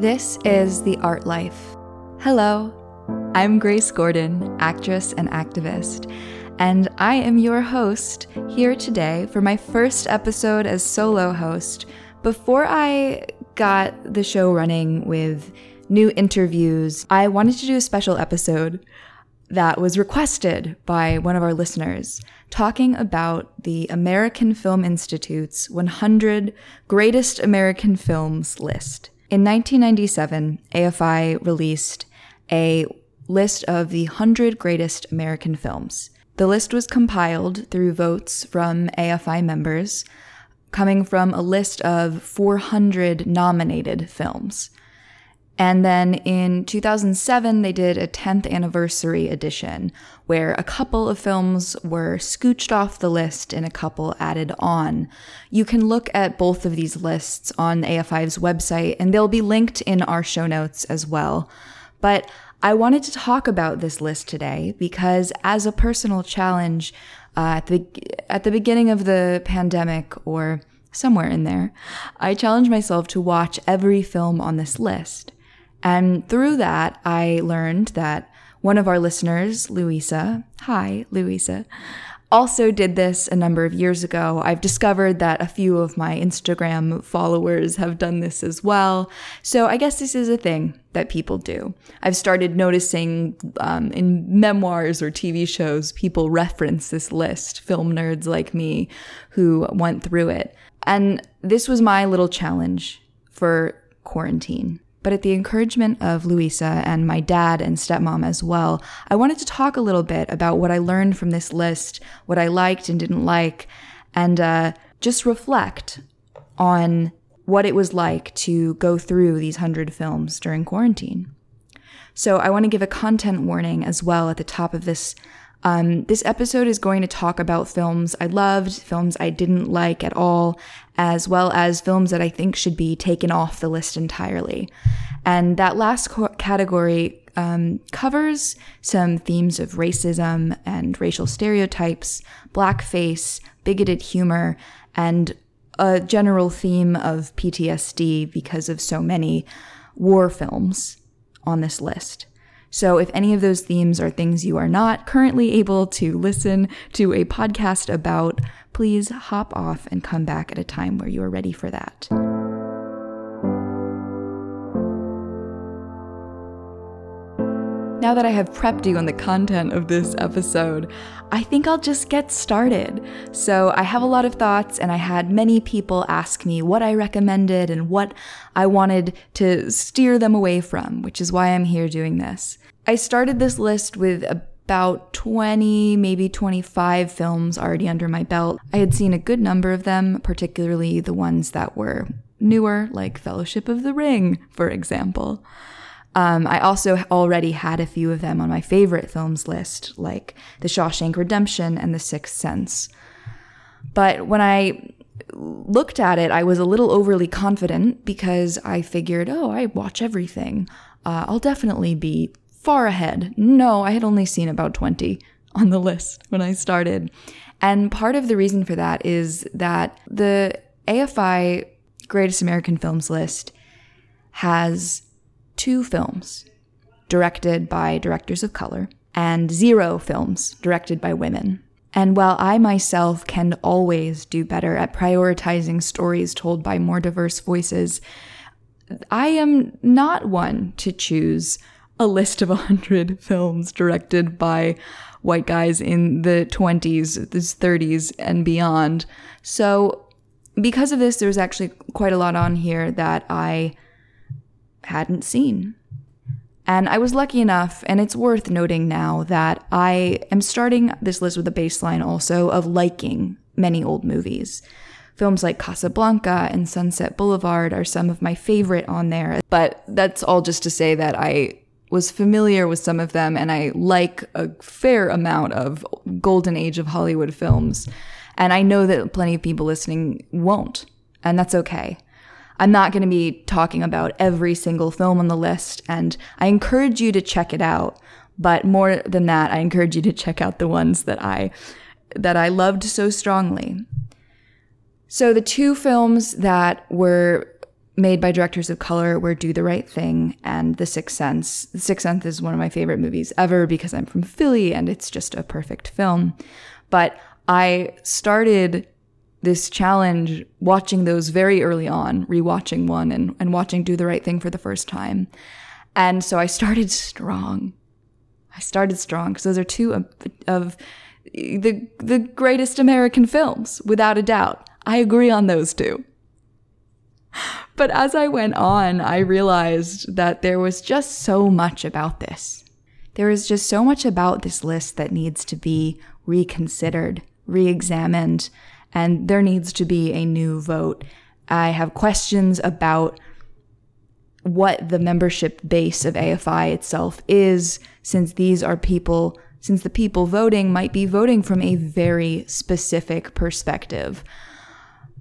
This is The Art Life. Hello, I'm Grace Gordon, actress and activist, and I am your host here today for my first episode as solo host before I got the show running with new interviews. I wanted to do a special episode that was requested by one of our listeners talking about the American Film Institute's 100 Greatest American Films list. In 1997, AFI released a list of the 100 greatest American films. The list was compiled through votes from AFI members, coming from a list of 400 nominated films. And then in 2007, they did a 10th anniversary edition where a couple of films were scooched off the list and a couple added on. You can look at both of these lists on AFI's website and they'll be linked in our show notes as well. But I wanted to talk about this list today because, as a personal challenge, uh, at the at the beginning of the pandemic or somewhere in there, I challenged myself to watch every film on this list. And through that, I learned that one of our listeners, Louisa, hi, Louisa, also did this a number of years ago. I've discovered that a few of my Instagram followers have done this as well. So I guess this is a thing that people do. I've started noticing um, in memoirs or TV shows, people reference this list, film nerds like me who went through it. And this was my little challenge for quarantine. But at the encouragement of Louisa and my dad and stepmom as well, I wanted to talk a little bit about what I learned from this list, what I liked and didn't like, and uh, just reflect on what it was like to go through these hundred films during quarantine. So I want to give a content warning as well at the top of this um, this episode is going to talk about films I loved, films I didn't like at all, as well as films that I think should be taken off the list entirely. And that last co- category um, covers some themes of racism and racial stereotypes, blackface, bigoted humor, and a general theme of PTSD because of so many war films on this list. So, if any of those themes are things you are not currently able to listen to a podcast about, please hop off and come back at a time where you are ready for that. Now that I have prepped you on the content of this episode, I think I'll just get started. So, I have a lot of thoughts, and I had many people ask me what I recommended and what I wanted to steer them away from, which is why I'm here doing this. I started this list with about 20, maybe 25 films already under my belt. I had seen a good number of them, particularly the ones that were newer, like Fellowship of the Ring, for example. Um, I also already had a few of them on my favorite films list, like The Shawshank Redemption and The Sixth Sense. But when I looked at it, I was a little overly confident because I figured, oh, I watch everything. Uh, I'll definitely be far ahead. No, I had only seen about 20 on the list when I started. And part of the reason for that is that the AFI Greatest American Films list has two films directed by directors of color and zero films directed by women. And while I myself can always do better at prioritizing stories told by more diverse voices, I am not one to choose a list of 100 films directed by white guys in the 20s, the 30s, and beyond. So, because of this, there's actually quite a lot on here that I hadn't seen. And I was lucky enough, and it's worth noting now that I am starting this list with a baseline also of liking many old movies. Films like Casablanca and Sunset Boulevard are some of my favorite on there, but that's all just to say that I was familiar with some of them and I like a fair amount of golden age of Hollywood films. And I know that plenty of people listening won't, and that's okay. I'm not going to be talking about every single film on the list, and I encourage you to check it out. But more than that, I encourage you to check out the ones that I that I loved so strongly. So the two films that were made by directors of color were Do the Right Thing and The Sixth Sense. The Sixth Sense is one of my favorite movies ever because I'm from Philly and it's just a perfect film. But I started this challenge watching those very early on, rewatching one and, and watching Do the Right Thing for the first time. And so I started strong. I started strong because those are two of, of the the greatest American films, without a doubt. I agree on those two. But as I went on, I realized that there was just so much about this. There is just so much about this list that needs to be reconsidered, re examined, and there needs to be a new vote. I have questions about what the membership base of AFI itself is, since these are people, since the people voting might be voting from a very specific perspective.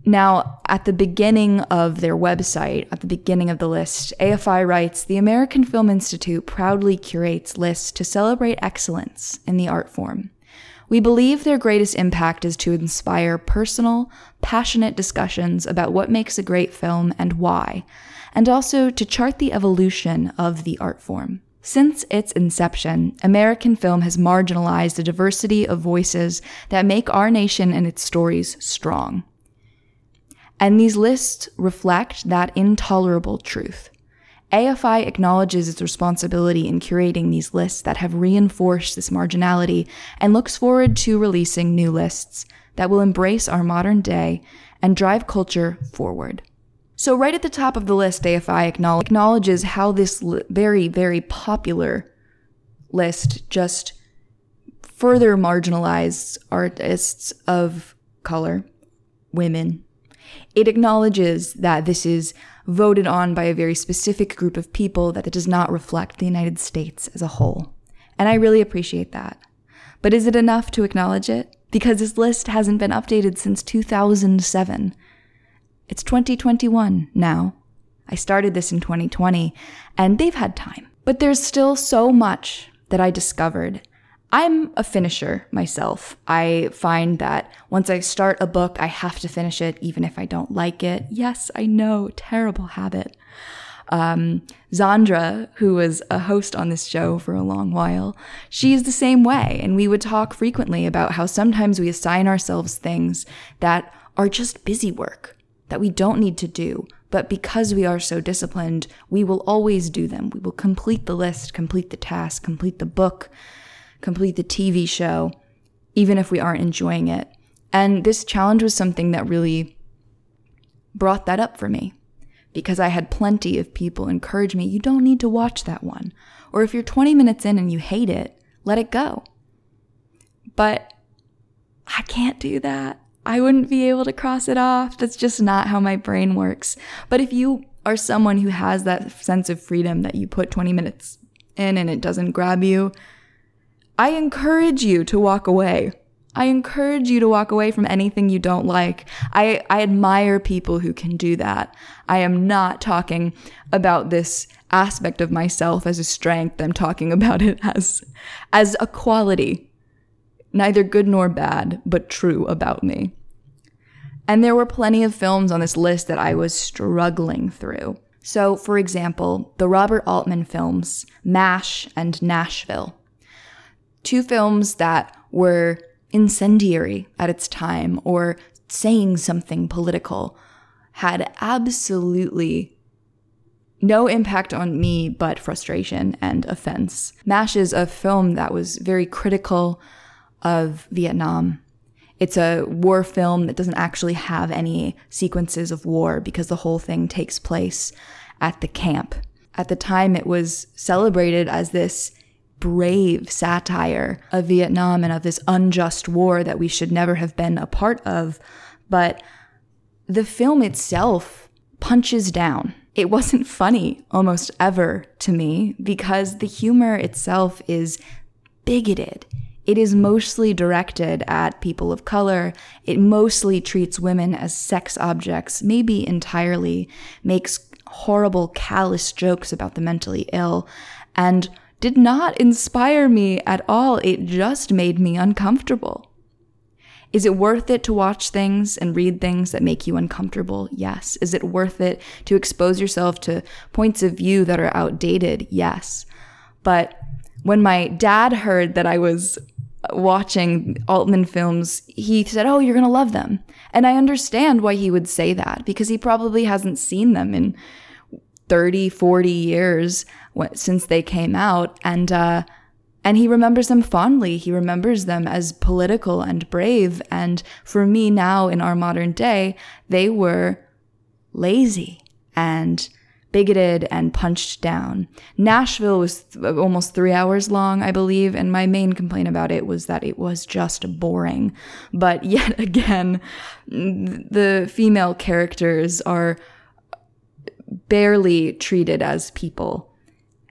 Now, at the beginning of their website, at the beginning of the list, AFI writes The American Film Institute proudly curates lists to celebrate excellence in the art form. We believe their greatest impact is to inspire personal, passionate discussions about what makes a great film and why, and also to chart the evolution of the art form. Since its inception, American film has marginalized a diversity of voices that make our nation and its stories strong. And these lists reflect that intolerable truth. AFI acknowledges its responsibility in curating these lists that have reinforced this marginality and looks forward to releasing new lists that will embrace our modern day and drive culture forward. So, right at the top of the list, AFI acknowledges how this very, very popular list just further marginalized artists of color, women. It acknowledges that this is voted on by a very specific group of people that does not reflect the United States as a whole. And I really appreciate that. But is it enough to acknowledge it? Because this list hasn't been updated since 2007. It's 2021 now. I started this in 2020, and they've had time. But there's still so much that I discovered I'm a finisher myself. I find that once I start a book, I have to finish it, even if I don't like it. Yes, I know, terrible habit. Um, Zandra, who was a host on this show for a long while, she's the same way. And we would talk frequently about how sometimes we assign ourselves things that are just busy work that we don't need to do. But because we are so disciplined, we will always do them. We will complete the list, complete the task, complete the book, complete the TV show, even if we aren't enjoying it. And this challenge was something that really brought that up for me because I had plenty of people encourage me, you don't need to watch that one. Or if you're 20 minutes in and you hate it, let it go. But I can't do that. I wouldn't be able to cross it off. That's just not how my brain works. But if you are someone who has that sense of freedom that you put 20 minutes in and it doesn't grab you, I encourage you to walk away. I encourage you to walk away from anything you don't like. I, I admire people who can do that. I am not talking about this aspect of myself as a strength. I'm talking about it as, as a quality. Neither good nor bad, but true about me. And there were plenty of films on this list that I was struggling through. So, for example, the Robert Altman films, MASH and Nashville two films that were incendiary at its time or saying something political had absolutely no impact on me but frustration and offense. MASH is a film that was very critical of Vietnam. It's a war film that doesn't actually have any sequences of war because the whole thing takes place at the camp. At the time, it was celebrated as this brave satire of Vietnam and of this unjust war that we should never have been a part of. But the film itself punches down. It wasn't funny almost ever to me because the humor itself is bigoted. It is mostly directed at people of color. It mostly treats women as sex objects, maybe entirely, makes horrible, callous jokes about the mentally ill, and did not inspire me at all. It just made me uncomfortable. Is it worth it to watch things and read things that make you uncomfortable? Yes. Is it worth it to expose yourself to points of view that are outdated? Yes. But when my dad heard that I was watching Altman films, he said, Oh, you're going to love them. And I understand why he would say that because he probably hasn't seen them in 30, 40 years since they came out. And, uh, and he remembers them fondly. He remembers them as political and brave. And for me now in our modern day, they were lazy and bigoted and punched down. Nashville was th- almost three hours long, I believe, and my main complaint about it was that it was just boring. But yet again, the female characters are barely treated as people.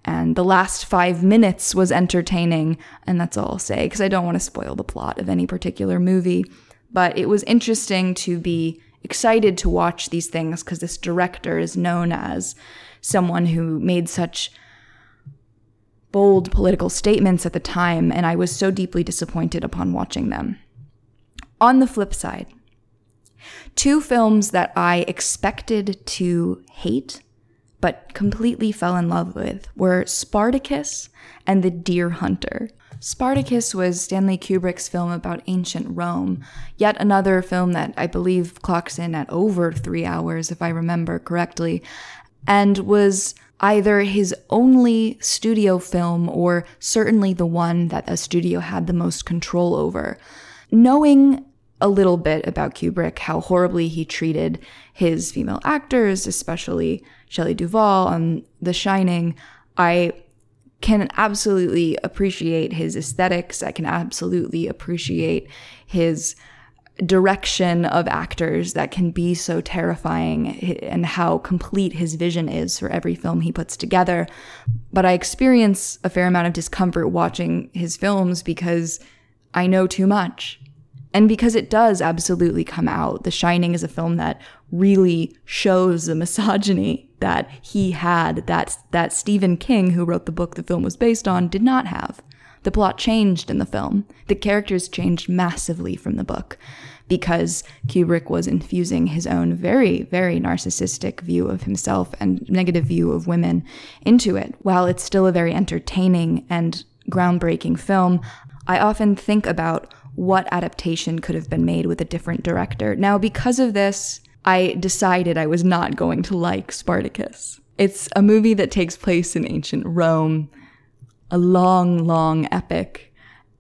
And the last five minutes was entertaining, and that's all I'll say, because I don't want to spoil the plot of any particular movie. But it was interesting to be excited to watch these things because this director is known as someone who made such bold political statements at the time, and I was so deeply disappointed upon watching them. On the flip side, two films that I expected to hate but completely fell in love with were Spartacus and The Deer Hunter. Spartacus was Stanley Kubrick's film about ancient Rome, yet another film that I believe clocks in at over three hours, if I remember correctly, and was either his only studio film or certainly the one that a studio had the most control over. Knowing a little bit about Kubrick, how horribly he treated his female actors, especially Shelley Duvall on The Shining, I can absolutely appreciate his aesthetics. I can absolutely appreciate his direction of actors that can be so terrifying and how complete his vision is for every film he puts together. But I experience a fair amount of discomfort watching his films because I know too much. And because it does absolutely come out. The Shining is a film that really shows the misogyny that he had that that Stephen King, who wrote the book the film was based on, did not have. The plot changed in the film. The characters changed massively from the book because Kubrick was infusing his own very, very narcissistic view of himself and negative view of women into it. While it's still a very entertaining and groundbreaking film, I often think about what adaptation could have been made with a different director. Now, because of this, I decided I was not going to like Spartacus. It's a movie that takes place in ancient Rome, a long, long epic,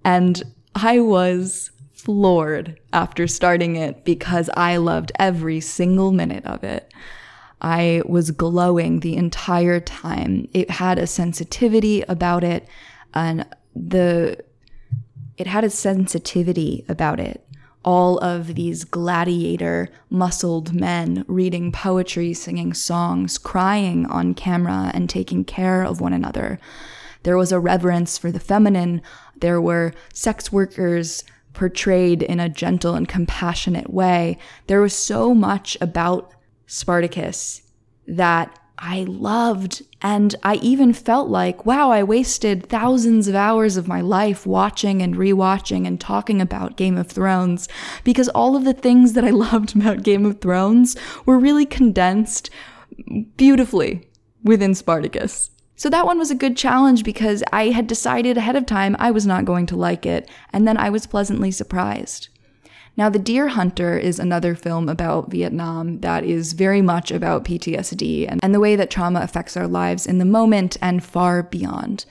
and I was floored after starting it because I loved every single minute of it. I was glowing the entire time. It had a sensitivity about it, and the it had a sensitivity about it all of these gladiator, muscled men reading poetry, singing songs, crying on camera, and taking care of one another. There was a reverence for the feminine. There were sex workers portrayed in a gentle and compassionate way. There was so much about Spartacus that I loved. And I even felt like, wow, I wasted thousands of hours of my life watching and rewatching and talking about Game of Thrones because all of the things that I loved about Game of Thrones were really condensed beautifully within Spartacus. So that one was a good challenge because I had decided ahead of time I was not going to like it, and then I was pleasantly surprised. Now, The Deer Hunter is another film about Vietnam that is very much about PTSD and, and the way that trauma affects our lives in the moment and far beyond.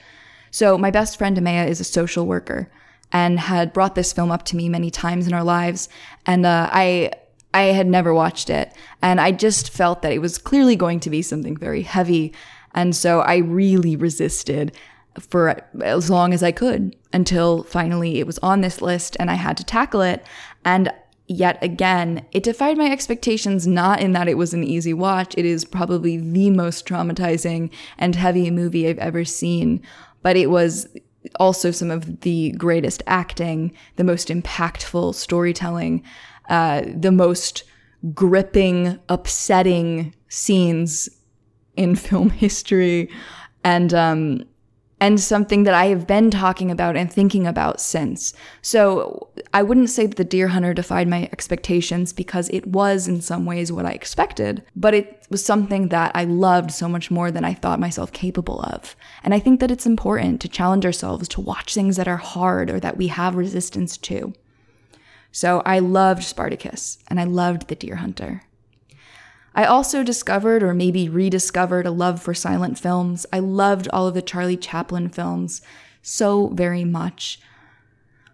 So, my best friend Amaya is a social worker and had brought this film up to me many times in our lives. And uh, I I had never watched it, and I just felt that it was clearly going to be something very heavy, and so I really resisted for as long as I could until finally it was on this list and I had to tackle it. And yet again, it defied my expectations not in that it was an easy watch. It is probably the most traumatizing and heavy movie I've ever seen, but it was also some of the greatest acting, the most impactful storytelling, uh, the most gripping, upsetting scenes in film history. And um, and something that I have been talking about and thinking about since. So I wouldn't say that The Deer Hunter defied my expectations because it was in some ways what I expected, but it was something that I loved so much more than I thought myself capable of. And I think that it's important to challenge ourselves to watch things that are hard or that we have resistance to. So I loved Spartacus and I loved The Deer Hunter. I also discovered, or maybe rediscovered, a love for silent films. I loved all of the Charlie Chaplin films so very much.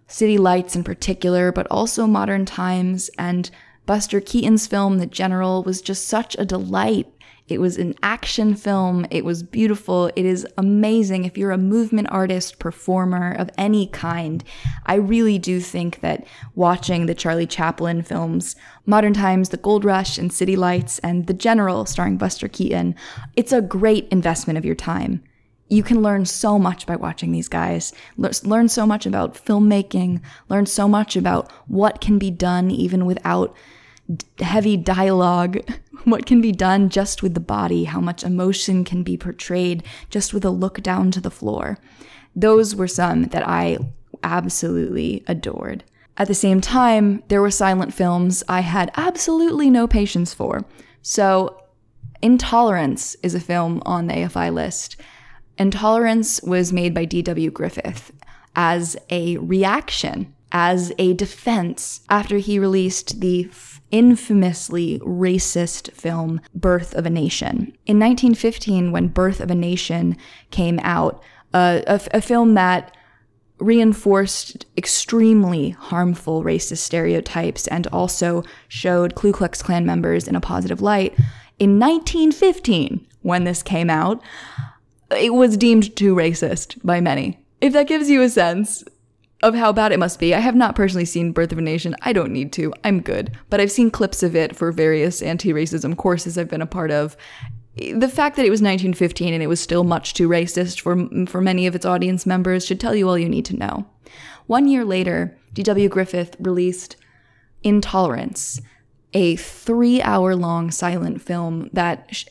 City Lights in particular, but also Modern Times, and Buster Keaton's film, The General, was just such a delight. It was an action film. It was beautiful. It is amazing. If you're a movement artist, performer of any kind, I really do think that watching the Charlie Chaplin films, Modern Times, The Gold Rush, and City Lights, and The General, starring Buster Keaton, it's a great investment of your time. You can learn so much by watching these guys. Learn so much about filmmaking, learn so much about what can be done even without heavy dialogue, what can be done just with the body, how much emotion can be portrayed just with a look down to the floor. Those were some that I absolutely adored. At the same time, there were silent films I had absolutely no patience for. So, Intolerance is a film on the AFI list. Intolerance was made by D.W. Griffith as a reaction, as a defense, after he released the infamously racist film Birth of a Nation. In 1915, when Birth of a Nation came out, uh, a, a film that reinforced extremely harmful racist stereotypes and also showed Ku Klux Klan members in a positive light. In 1915, when this came out, it was deemed too racist by many. If that gives you a sense of how bad it must be. I have not personally seen Birth of a Nation. I don't need to. I'm good. But I've seen clips of it for various anti racism courses I've been a part of. The fact that it was 1915 and it was still much too racist for, for many of its audience members should tell you all you need to know. One year later, D.W. Griffith released Intolerance, a three hour long silent film that,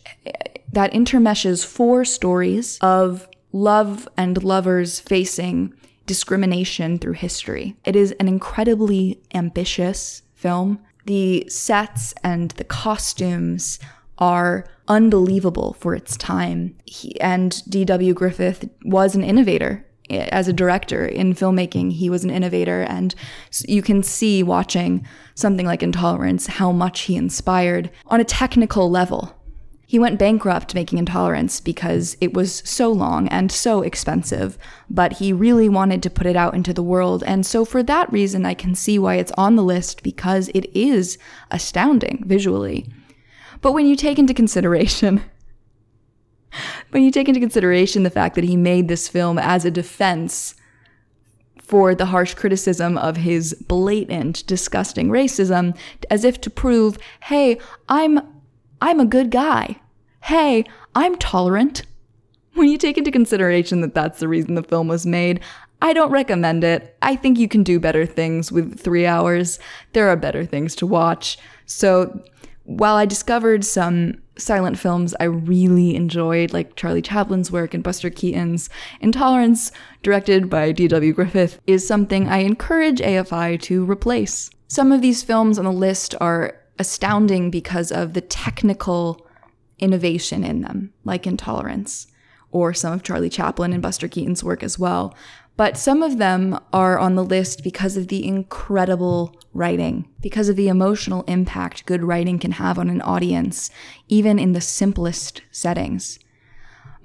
that intermeshes four stories of love and lovers facing discrimination through history. It is an incredibly ambitious film. The sets and the costumes are unbelievable for its time. He, and D.W. Griffith was an innovator eh, as a director in filmmaking. He was an innovator, and you can see watching something like Intolerance how much he inspired on a technical level he went bankrupt making Intolerance because it was so long and so expensive, but he really wanted to put it out into the world. And so, for that reason, I can see why it's on the list because it is astounding visually. But when you take into consideration, when you take into consideration the fact that he made this film as a defense for the harsh criticism of his blatant, disgusting racism, as if to prove, hey, I'm I'm a good guy hey, I'm tolerant. When you take into consideration that that's the reason the film was made, I don't recommend it. I think you can do better things with three hours. There are better things to watch. So while I discovered some silent films I really enjoyed, like Charlie Chaplin's work and Buster Keaton's, Intolerance, directed by D.W. Griffith, is something I encourage AFI to replace. Some of these films on the list are astounding because of the technical innovation in them, like Intolerance, or some of Charlie Chaplin and Buster Keaton's work as well. But some of them are on the list because of the incredible writing, because of the emotional impact good writing can have on an audience, even in the simplest settings.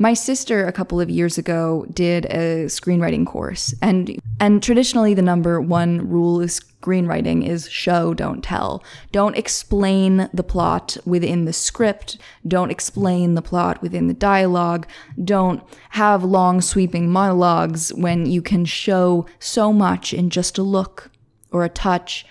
My sister a couple of years ago did a screenwriting course and and traditionally the number one rule of screenwriting is show don't tell. Don't explain the plot within the script, don't explain the plot within the dialogue, don't have long sweeping monologues when you can show so much in just a look or a touch.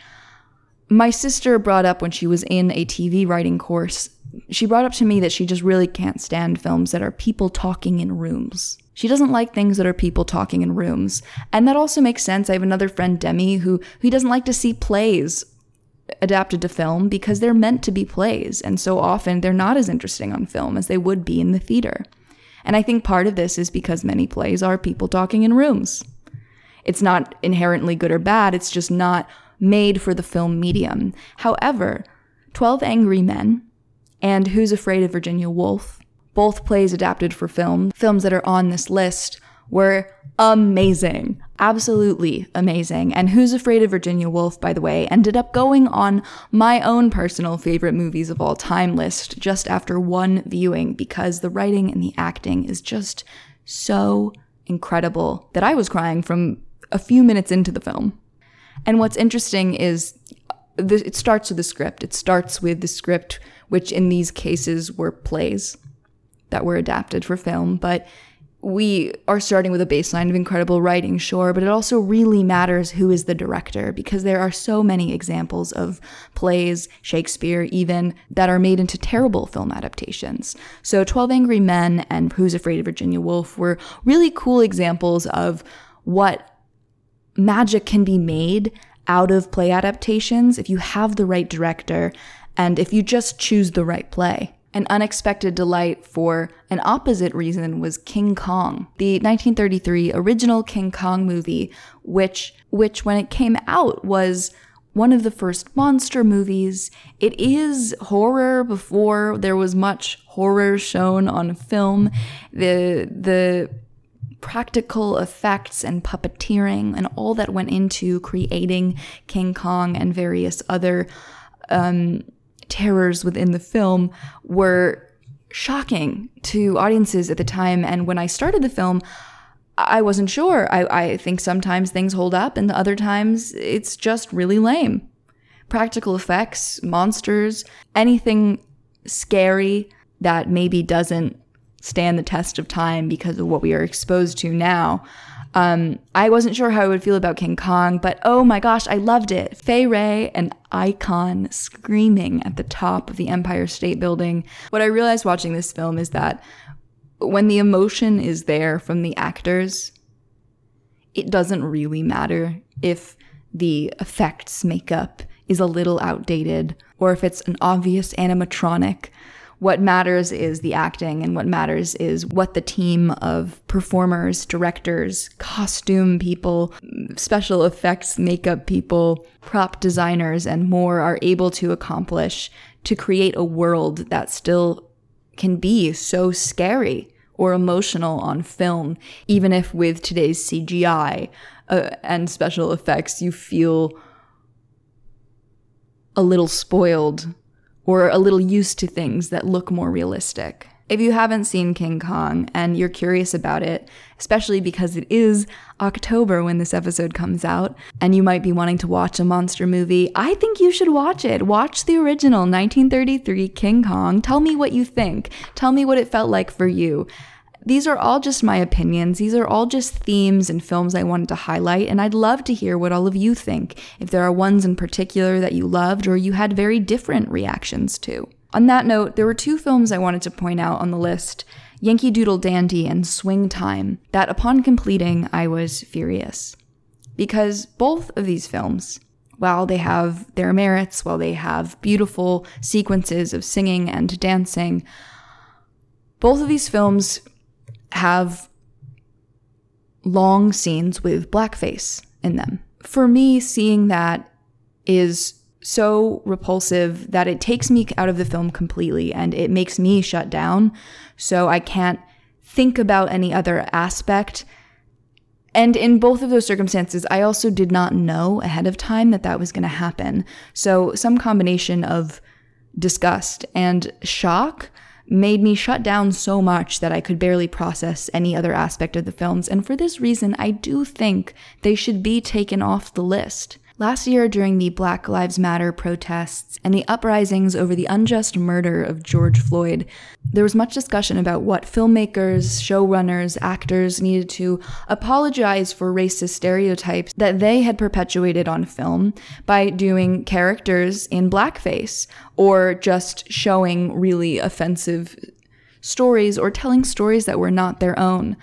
My sister brought up when she was in a TV writing course she brought up to me that she just really can't stand films that are people talking in rooms. She doesn't like things that are people talking in rooms. And that also makes sense. I have another friend, Demi, who, who doesn't like to see plays adapted to film because they're meant to be plays. And so often they're not as interesting on film as they would be in the theater. And I think part of this is because many plays are people talking in rooms. It's not inherently good or bad, it's just not made for the film medium. However, 12 Angry Men and Who's Afraid of Virginia Woolf, both plays adapted for film, films that are on this list, were amazing. Absolutely amazing. And Who's Afraid of Virginia Woolf, by the way, ended up going on my own personal favorite movies of all time list just after one viewing because the writing and the acting is just so incredible that I was crying from a few minutes into the film. And what's interesting is it starts with the script. It starts with the script, which in these cases were plays that were adapted for film, but we are starting with a baseline of incredible writing, sure, but it also really matters who is the director because there are so many examples of plays, Shakespeare even, that are made into terrible film adaptations. So 12 Angry Men and Who's Afraid of Virginia Woolf were really cool examples of what magic can be made out of play adaptations if you have the right director and if you just choose the right play. An unexpected delight for an opposite reason was King Kong, the 1933 original King Kong movie, which which when it came out was one of the first monster movies. It is horror before there was much horror shown on film. The the practical effects and puppeteering and all that went into creating King Kong and various other um, terrors within the film were shocking to audiences at the time. And when I started the film, I wasn't sure. I, I think sometimes things hold up, and other times it's just really lame. Practical effects, monsters, anything scary that maybe doesn't stand the test of time because of what we are exposed to now. Um, I wasn't sure how I would feel about King Kong, but oh my gosh, I loved it. Fay Wray, an icon screaming at the top of the Empire State Building. What I realized watching this film is that when the emotion is there from the actors, it doesn't really matter if the effects makeup is a little outdated or if it's an obvious animatronic what matters is the acting, and what matters is what the team of performers, directors, costume people, special effects, makeup people, prop designers, and more are able to accomplish to create a world that still can be so scary or emotional on film, even if with today's CGI uh, and special effects, you feel a little spoiled or a little used to things that look more realistic. If you haven't seen King Kong and you're curious about it, especially because it is October when this episode comes out, and you might be wanting to watch a monster movie, I think you should watch it. Watch the original 1933 King Kong. Tell me what you think. Tell me what it felt like for you. These are all just my opinions. These are all just themes and films I wanted to highlight, and I'd love to hear what all of you think. If there are ones in particular that you loved or you had very different reactions to. On that note, there were two films I wanted to point out on the list Yankee Doodle Dandy and Swing Time, that upon completing, I was furious. Because both of these films, while they have their merits, while they have beautiful sequences of singing and dancing, both of these films have long scenes with blackface in them. For me, seeing that is so repulsive that it takes me out of the film completely and it makes me shut down. So I can't think about any other aspect. And in both of those circumstances, I also did not know ahead of time that that was going to happen. So some combination of disgust and shock made me shut down so much that I could barely process any other aspect of the films, and for this reason, I do think they should be taken off the list. Last year, during the Black Lives Matter protests and the uprisings over the unjust murder of George Floyd, there was much discussion about what filmmakers, showrunners, actors needed to apologize for racist stereotypes that they had perpetuated on film by doing characters in blackface or just showing really offensive stories or telling stories that were not their own.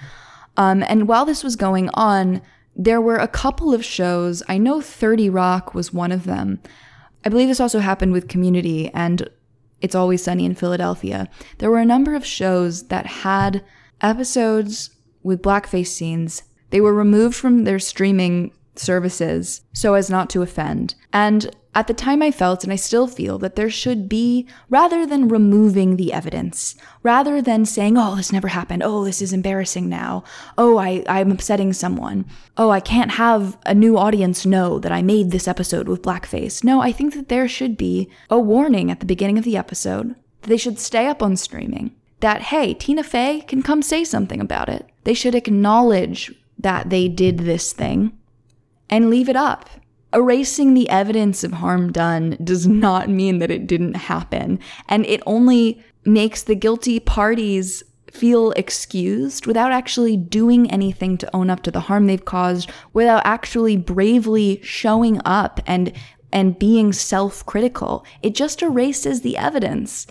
Um, and while this was going on, there were a couple of shows. I know 30 Rock was one of them. I believe this also happened with Community and It's Always Sunny in Philadelphia. There were a number of shows that had episodes with blackface scenes, they were removed from their streaming services so as not to offend. And at the time, I felt, and I still feel, that there should be, rather than removing the evidence, rather than saying, oh, this never happened, oh, this is embarrassing now, oh, I, I'm upsetting someone, oh, I can't have a new audience know that I made this episode with blackface. No, I think that there should be a warning at the beginning of the episode that they should stay up on streaming, that, hey, Tina Fey can come say something about it. They should acknowledge that they did this thing and leave it up erasing the evidence of harm done does not mean that it didn't happen. And it only makes the guilty parties feel excused without actually doing anything to own up to the harm they've caused, without actually bravely showing up and and being self-critical. It just erases the evidence.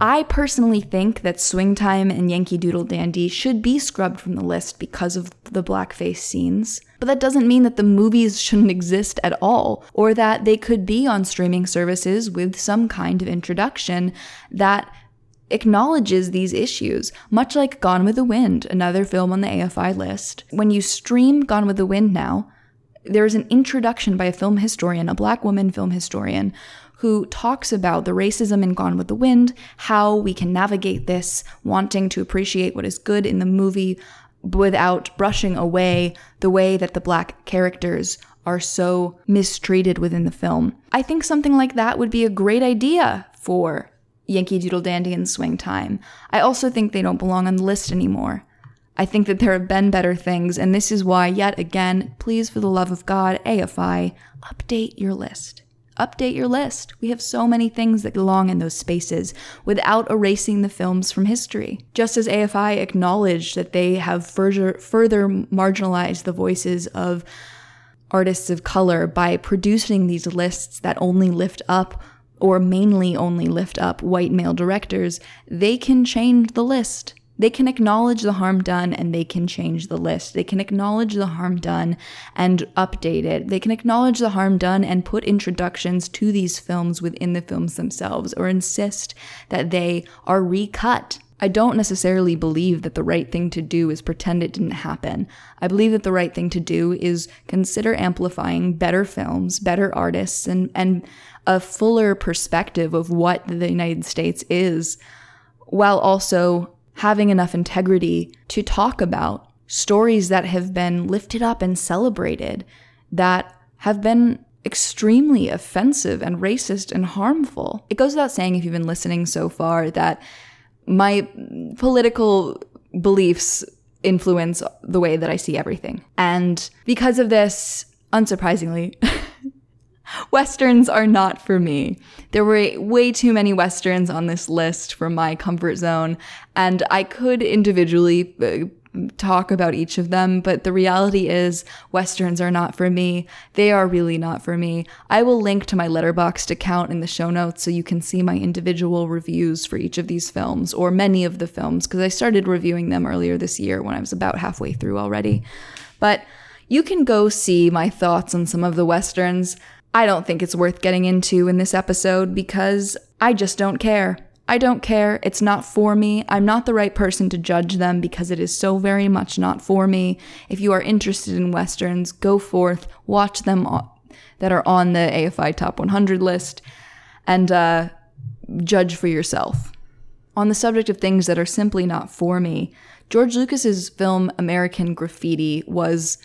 I personally think that Swing Time and Yankee Doodle Dandy should be scrubbed from the list because of the blackface scenes. But that doesn't mean that the movies shouldn't exist at all, or that they could be on streaming services with some kind of introduction that acknowledges these issues, much like Gone with the Wind, another film on the AFI list. When you stream Gone with the Wind now, there's an introduction by a film historian, a black woman film historian, who talks about the racism in Gone with the Wind, how we can navigate this, wanting to appreciate what is good in the movie without brushing away the way that the black characters are so mistreated within the film. I think something like that would be a great idea for Yankee Doodle Dandy and Swing Time. I also think they don't belong on the list anymore. I think that there have been better things, and this is why, yet again, please, for the love of God, AFI, update your list. Update your list. We have so many things that belong in those spaces without erasing the films from history. Just as AFI acknowledged that they have further, further marginalized the voices of artists of color by producing these lists that only lift up or mainly only lift up white male directors, they can change the list. They can acknowledge the harm done and they can change the list. They can acknowledge the harm done and update it. They can acknowledge the harm done and put introductions to these films within the films themselves or insist that they are recut. I don't necessarily believe that the right thing to do is pretend it didn't happen. I believe that the right thing to do is consider amplifying better films, better artists, and, and a fuller perspective of what the United States is, while also having enough integrity to talk about stories that have been lifted up and celebrated that have been extremely offensive and racist and harmful. It goes without saying, if you've been listening so far, that my political beliefs influence the way that I see everything. And because of this, unsurprisingly, Westerns are not for me. There were way too many Westerns on this list for my comfort zone, and I could individually uh, talk about each of them, but the reality is Westerns are not for me. They are really not for me. I will link to my Letterboxd account in the show notes so you can see my individual reviews for each of these films, or many of the films, because I started reviewing them earlier this year when I was about halfway through already. But you can go see my thoughts on some of the Westerns. I don't think it's worth getting into in this episode because I just don't care. I don't care. It's not for me. I'm not the right person to judge them because it is so very much not for me. If you are interested in Westerns, go forth, watch them that are on the AFI Top 100 list, and uh, judge for yourself. On the subject of things that are simply not for me, George Lucas's film American Graffiti was,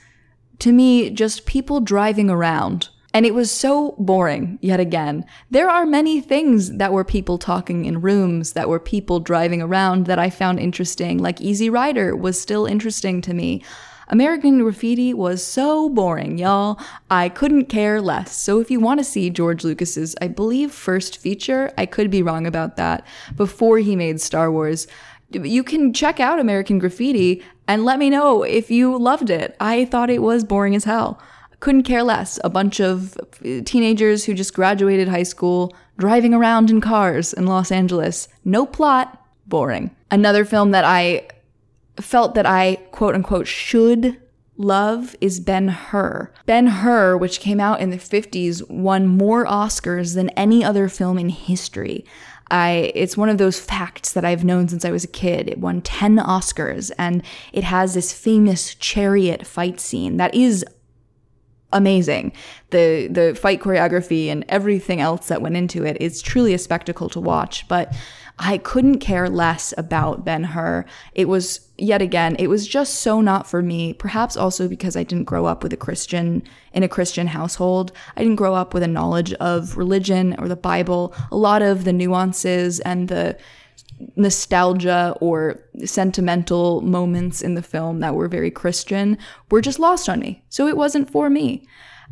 to me, just people driving around and it was so boring, yet again. There are many things that were people talking in rooms, that were people driving around that I found interesting, like Easy Rider was still interesting to me. American Graffiti was so boring, y'all. I couldn't care less. So if you want to see George Lucas's, I believe, first feature, I could be wrong about that, before he made Star Wars, you can check out American Graffiti and let me know if you loved it. I thought it was boring as hell couldn't care less. A bunch of teenagers who just graduated high school driving around in cars in Los Angeles. No plot, boring. Another film that I felt that I quote unquote should love is Ben Hur. Ben Hur, which came out in the 50s, won more Oscars than any other film in history. I it's one of those facts that I've known since I was a kid. It won 10 Oscars and it has this famous chariot fight scene that is amazing. The the fight choreography and everything else that went into it is truly a spectacle to watch, but I couldn't care less about Ben Hur. It was yet again, it was just so not for me. Perhaps also because I didn't grow up with a Christian in a Christian household. I didn't grow up with a knowledge of religion or the Bible. A lot of the nuances and the nostalgia or sentimental moments in the film that were very Christian were just lost on me. So it wasn't for me.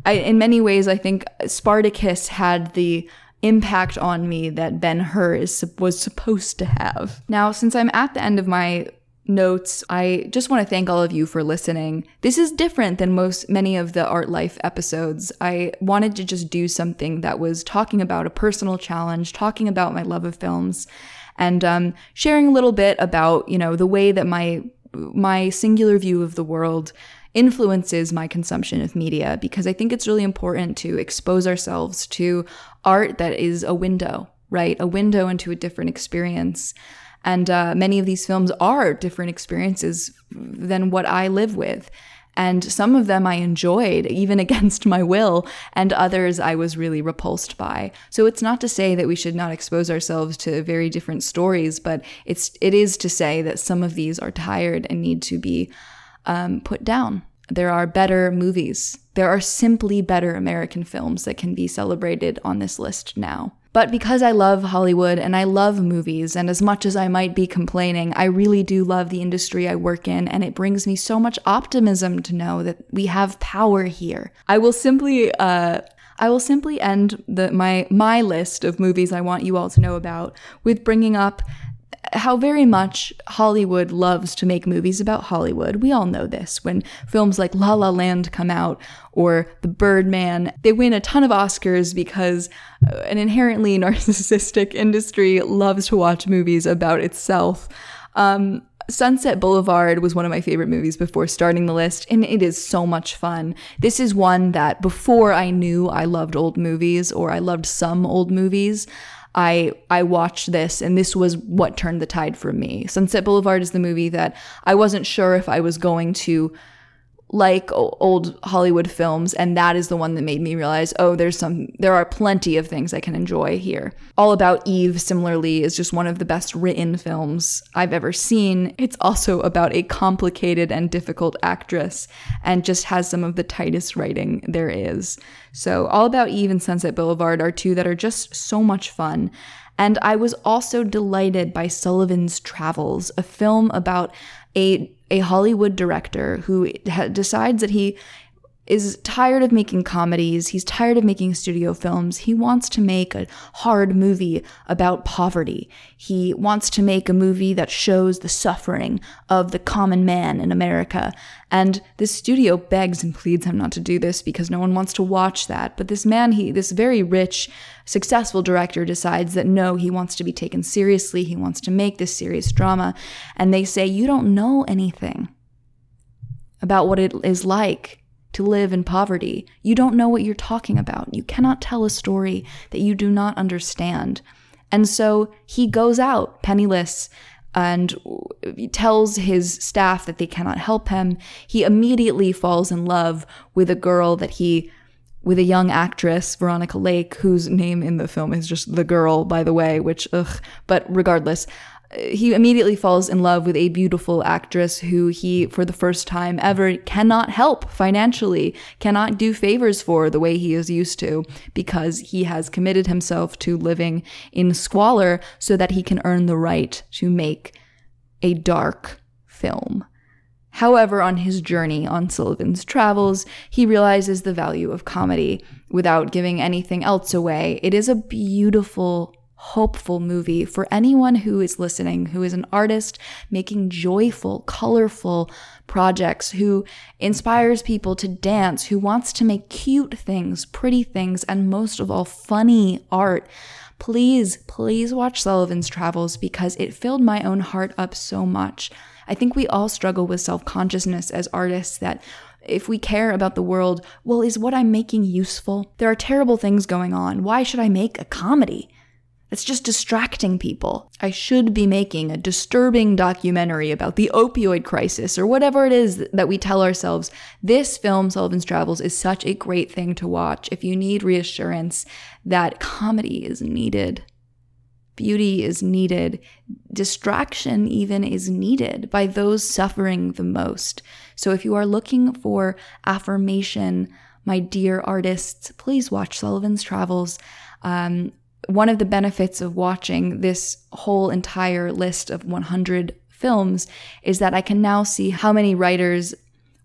I, in many ways, I think Spartacus had the impact on me that Ben Hur is, was supposed to have. Now, since I'm at the end of my notes, I just want to thank all of you for listening. This is different than most many of the Art Life episodes. I wanted to just do something that was talking about a personal challenge, talking about my love of films, and um, sharing a little bit about you know the way that my my singular view of the world influences my consumption of media because I think it's really important to expose ourselves to art that is a window, right? A window into a different experience. And uh, many of these films are different experiences than what I live with. And some of them I enjoyed, even against my will, and others I was really repulsed by. So it's not to say that we should not expose ourselves to very different stories, but it's it is to say that some of these are tired and need to be um, put down. There are better movies. There are simply better American films that can be celebrated on this list now. But because I love Hollywood and I love movies, and as much as I might be complaining, I really do love the industry I work in, and it brings me so much optimism to know that we have power here. I will simply, uh, I will simply end the, my my list of movies I want you all to know about with bringing up how very much Hollywood loves to make movies about Hollywood. We all know this. When films like La La Land come out or The Birdman, they win a ton of Oscars because uh, an inherently narcissistic industry loves to watch movies about itself. Um, Sunset Boulevard was one of my favorite movies before starting the list, and it is so much fun. This is one that before I knew I loved old movies or I loved some old movies, I I watched this and this was what turned the tide for me. Sunset Boulevard is the movie that I wasn't sure if I was going to like old Hollywood films, and that is the one that made me realize, oh, there's some, there are plenty of things I can enjoy here. All About Eve, similarly, is just one of the best written films I've ever seen. It's also about a complicated and difficult actress, and just has some of the tightest writing there is. So, All About Eve and Sunset Boulevard are two that are just so much fun. And I was also delighted by Sullivan's Travels, a film about a a Hollywood director who ha- decides that he is tired of making comedies. He's tired of making studio films. He wants to make a hard movie about poverty. He wants to make a movie that shows the suffering of the common man in America. And this studio begs and pleads him not to do this because no one wants to watch that. But this man, he, this very rich, successful director decides that no, he wants to be taken seriously. He wants to make this serious drama. And they say, you don't know anything about what it is like to live in poverty. You don't know what you're talking about. You cannot tell a story that you do not understand. And so he goes out penniless and tells his staff that they cannot help him. He immediately falls in love with a girl that he with a young actress, Veronica Lake, whose name in the film is just the girl, by the way, which, ugh, but regardless, he immediately falls in love with a beautiful actress who he, for the first time ever, cannot help financially, cannot do favors for the way he is used to, because he has committed himself to living in squalor so that he can earn the right to make a dark film. However, on his journey on Sullivan's travels, he realizes the value of comedy. Without giving anything else away, it is a beautiful hopeful movie for anyone who is listening, who is an artist making joyful, colorful projects, who inspires people to dance, who wants to make cute things, pretty things, and most of all, funny art. Please, please watch Sullivan's Travels because it filled my own heart up so much. I think we all struggle with self consciousness as artists that if we care about the world, well, is what I'm making useful? There are terrible things going on. Why should I make a comedy? That's just distracting people. I should be making a disturbing documentary about the opioid crisis or whatever it is that we tell ourselves. This film, Sullivan's Travels, is such a great thing to watch if you need reassurance that comedy is needed. Beauty is needed. Distraction, even, is needed by those suffering the most. So, if you are looking for affirmation, my dear artists, please watch Sullivan's Travels. Um, one of the benefits of watching this whole entire list of 100 films is that I can now see how many writers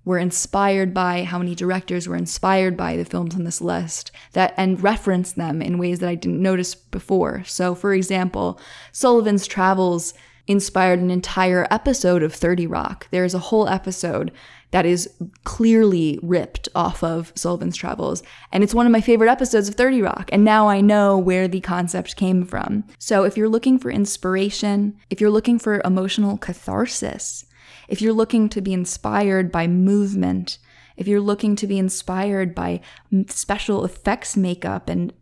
were inspired by, how many directors were inspired by the films on this list that and reference them in ways that I didn't notice before. So for example, Sullivan's Travels inspired an entire episode of 30 Rock. There's a whole episode that is clearly ripped off of Sullivan's Travels. And it's one of my favorite episodes of 30 Rock. And now I know where the concept came from. So if you're looking for inspiration, if you're looking for emotional catharsis, if you're looking to be inspired by movement, if you're looking to be inspired by special effects makeup and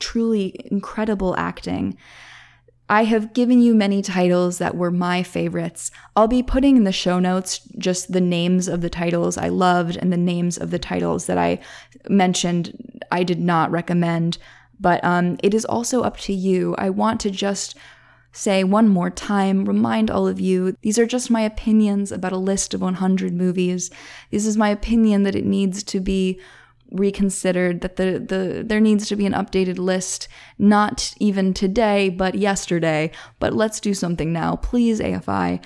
truly incredible acting, I have given you many titles that were my favorites. I'll be putting in the show notes just the names of the titles I loved and the names of the titles that I mentioned I did not recommend. But um, it is also up to you. I want to just say one more time, remind all of you, these are just my opinions about a list of 100 movies. This is my opinion that it needs to be reconsidered that the, the there needs to be an updated list not even today but yesterday but let's do something now please afi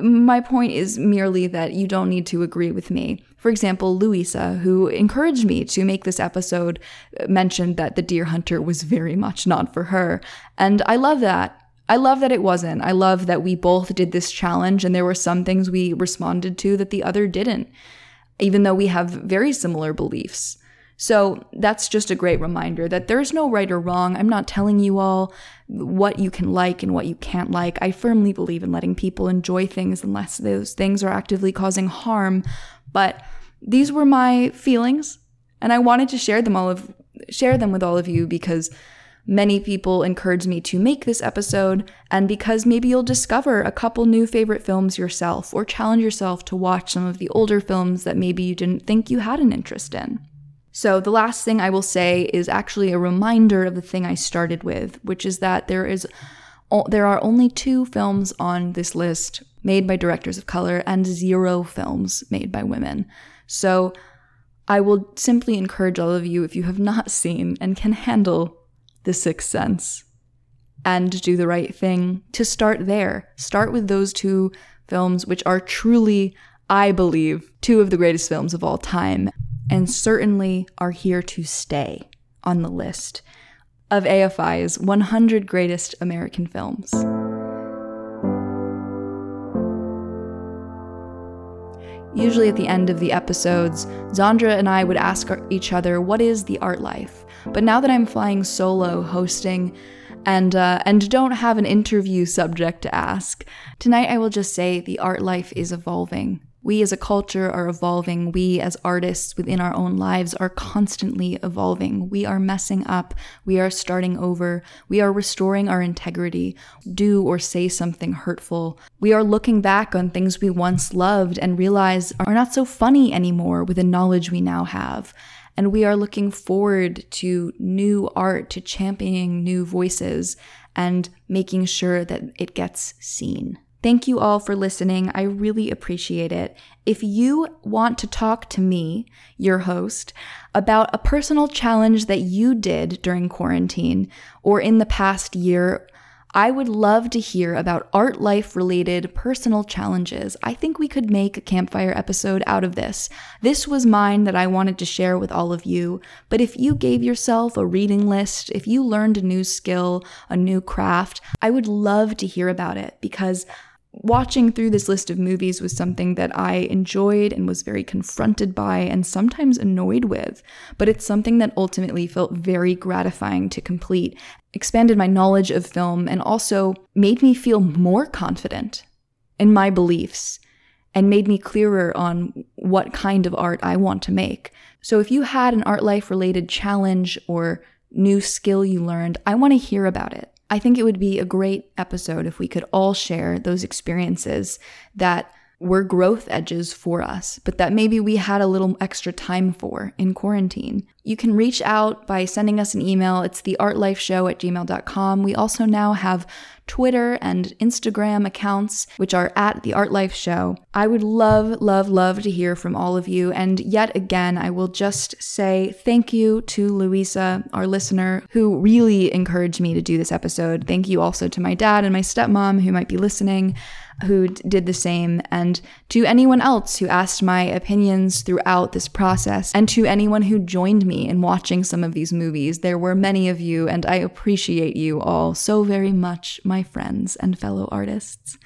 my point is merely that you don't need to agree with me. For example, Louisa, who encouraged me to make this episode, mentioned that The Deer Hunter was very much not for her. And I love that. I love that it wasn't. I love that we both did this challenge and there were some things we responded to that the other didn't even though we have very similar beliefs. So that's just a great reminder that there's no right or wrong. I'm not telling you all what you can like and what you can't like. I firmly believe in letting people enjoy things unless those things are actively causing harm. But these were my feelings, and I wanted to share them all of share them with all of you because Many people encouraged me to make this episode, and because maybe you'll discover a couple new favorite films yourself, or challenge yourself to watch some of the older films that maybe you didn't think you had an interest in. So, the last thing I will say is actually a reminder of the thing I started with, which is that there is there are only two films on this list made by directors of color and zero films made by women. So, I will simply encourage all of you, if you have not seen and can handle the Sixth Sense, and Do the Right Thing, to start there. Start with those two films, which are truly, I believe, two of the greatest films of all time, and certainly are here to stay on the list of AFI's 100 greatest American films. Usually at the end of the episodes, Zandra and I would ask each other, What is the art life? But now that I'm flying solo hosting and uh, and don't have an interview subject to ask, tonight I will just say the art life is evolving. We as a culture are evolving. We as artists within our own lives are constantly evolving. We are messing up. We are starting over. We are restoring our integrity. Do or say something hurtful. We are looking back on things we once loved and realize are not so funny anymore with the knowledge we now have. And we are looking forward to new art, to championing new voices, and making sure that it gets seen. Thank you all for listening. I really appreciate it. If you want to talk to me, your host, about a personal challenge that you did during quarantine or in the past year I would love to hear about art life related personal challenges. I think we could make a campfire episode out of this. This was mine that I wanted to share with all of you. But if you gave yourself a reading list, if you learned a new skill, a new craft, I would love to hear about it because watching through this list of movies was something that I enjoyed and was very confronted by and sometimes annoyed with, but it's something that ultimately felt very gratifying to complete, expanded my knowledge of film, and also made me feel more confident in my beliefs and made me clearer on what kind of art I want to make. So if you had an art life related challenge or new skill you learned. I want to hear about it. I think it would be a great episode if we could all share those experiences that were growth edges for us, but that maybe we had a little extra time for in quarantine. You can reach out by sending us an email. It's the artlifeshow at gmail.com. We also now have Twitter and Instagram accounts, which are at the Art Life Show. I would love, love, love to hear from all of you. And yet again, I will just say thank you to Louisa, our listener, who really encouraged me to do this episode. Thank you also to my dad and my stepmom who might be listening who did the same, and to anyone else who asked my opinions throughout this process, and to anyone who joined me in watching some of these movies. There were many of you, and I appreciate you all so very much, my friends and fellow artists.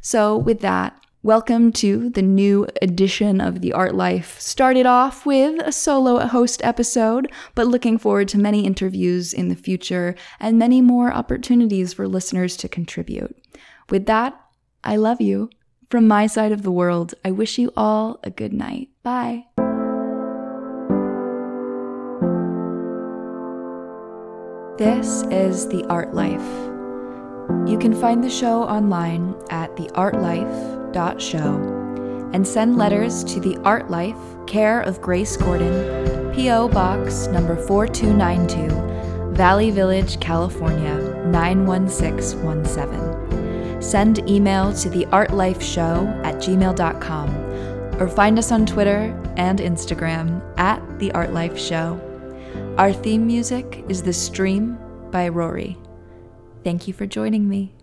So, with that, Welcome to the new edition of The Art Life. Started off with a solo host episode, but looking forward to many interviews in the future and many more opportunities for listeners to contribute. With that, I love you. From my side of the world, I wish you all a good night. Bye. This is The Art Life. You can find the show online at theartlife.show and send letters to The Art Life, care of Grace Gordon, P.O. Box number 4292, Valley Village, California 91617 send email to theartlifeshow at gmail.com or find us on Twitter and Instagram at The Art Life Show. Our theme music is The Stream by Rory. Thank you for joining me.